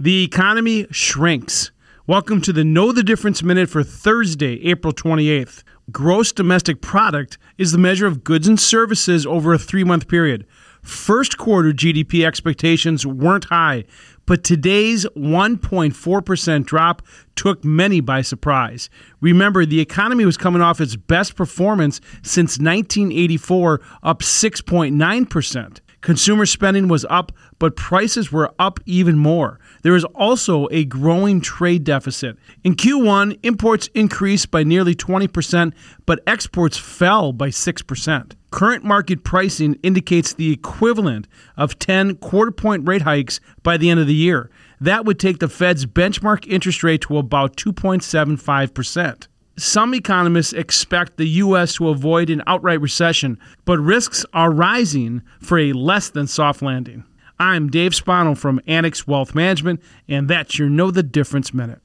The economy shrinks. Welcome to the Know the Difference Minute for Thursday, April 28th. Gross domestic product is the measure of goods and services over a three month period. First quarter GDP expectations weren't high, but today's 1.4% drop took many by surprise. Remember, the economy was coming off its best performance since 1984, up 6.9%. Consumer spending was up, but prices were up even more. There is also a growing trade deficit. In Q1, imports increased by nearly 20%, but exports fell by 6%. Current market pricing indicates the equivalent of 10 quarter point rate hikes by the end of the year. That would take the Fed's benchmark interest rate to about 2.75%. Some economists expect the U.S. to avoid an outright recession, but risks are rising for a less than soft landing. I'm Dave Spano from Annex Wealth Management, and that's your Know the Difference Minute.